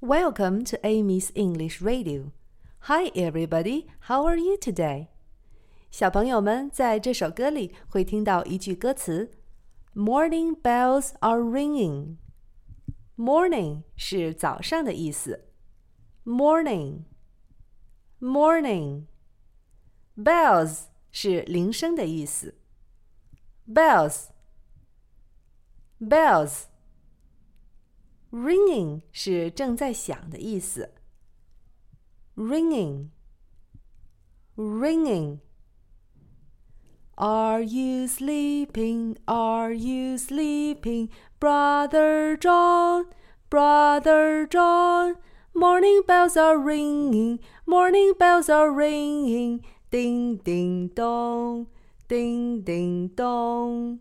Welcome to Amy's English Radio. Hi, everybody. How are you today? 小朋友们在这首歌里会听到一句歌词：“Morning bells are ringing。” Morning 是早上的意思。Morning, morning. Bells 是铃声的意思。Bells, bells. Ringing 是正在响的意思。Ringing, ringing. Are you sleeping? Are you sleeping, Brother John? Brother John? Morning bells are ringing, morning bells are ringing. Ding ding dong, ding ding dong.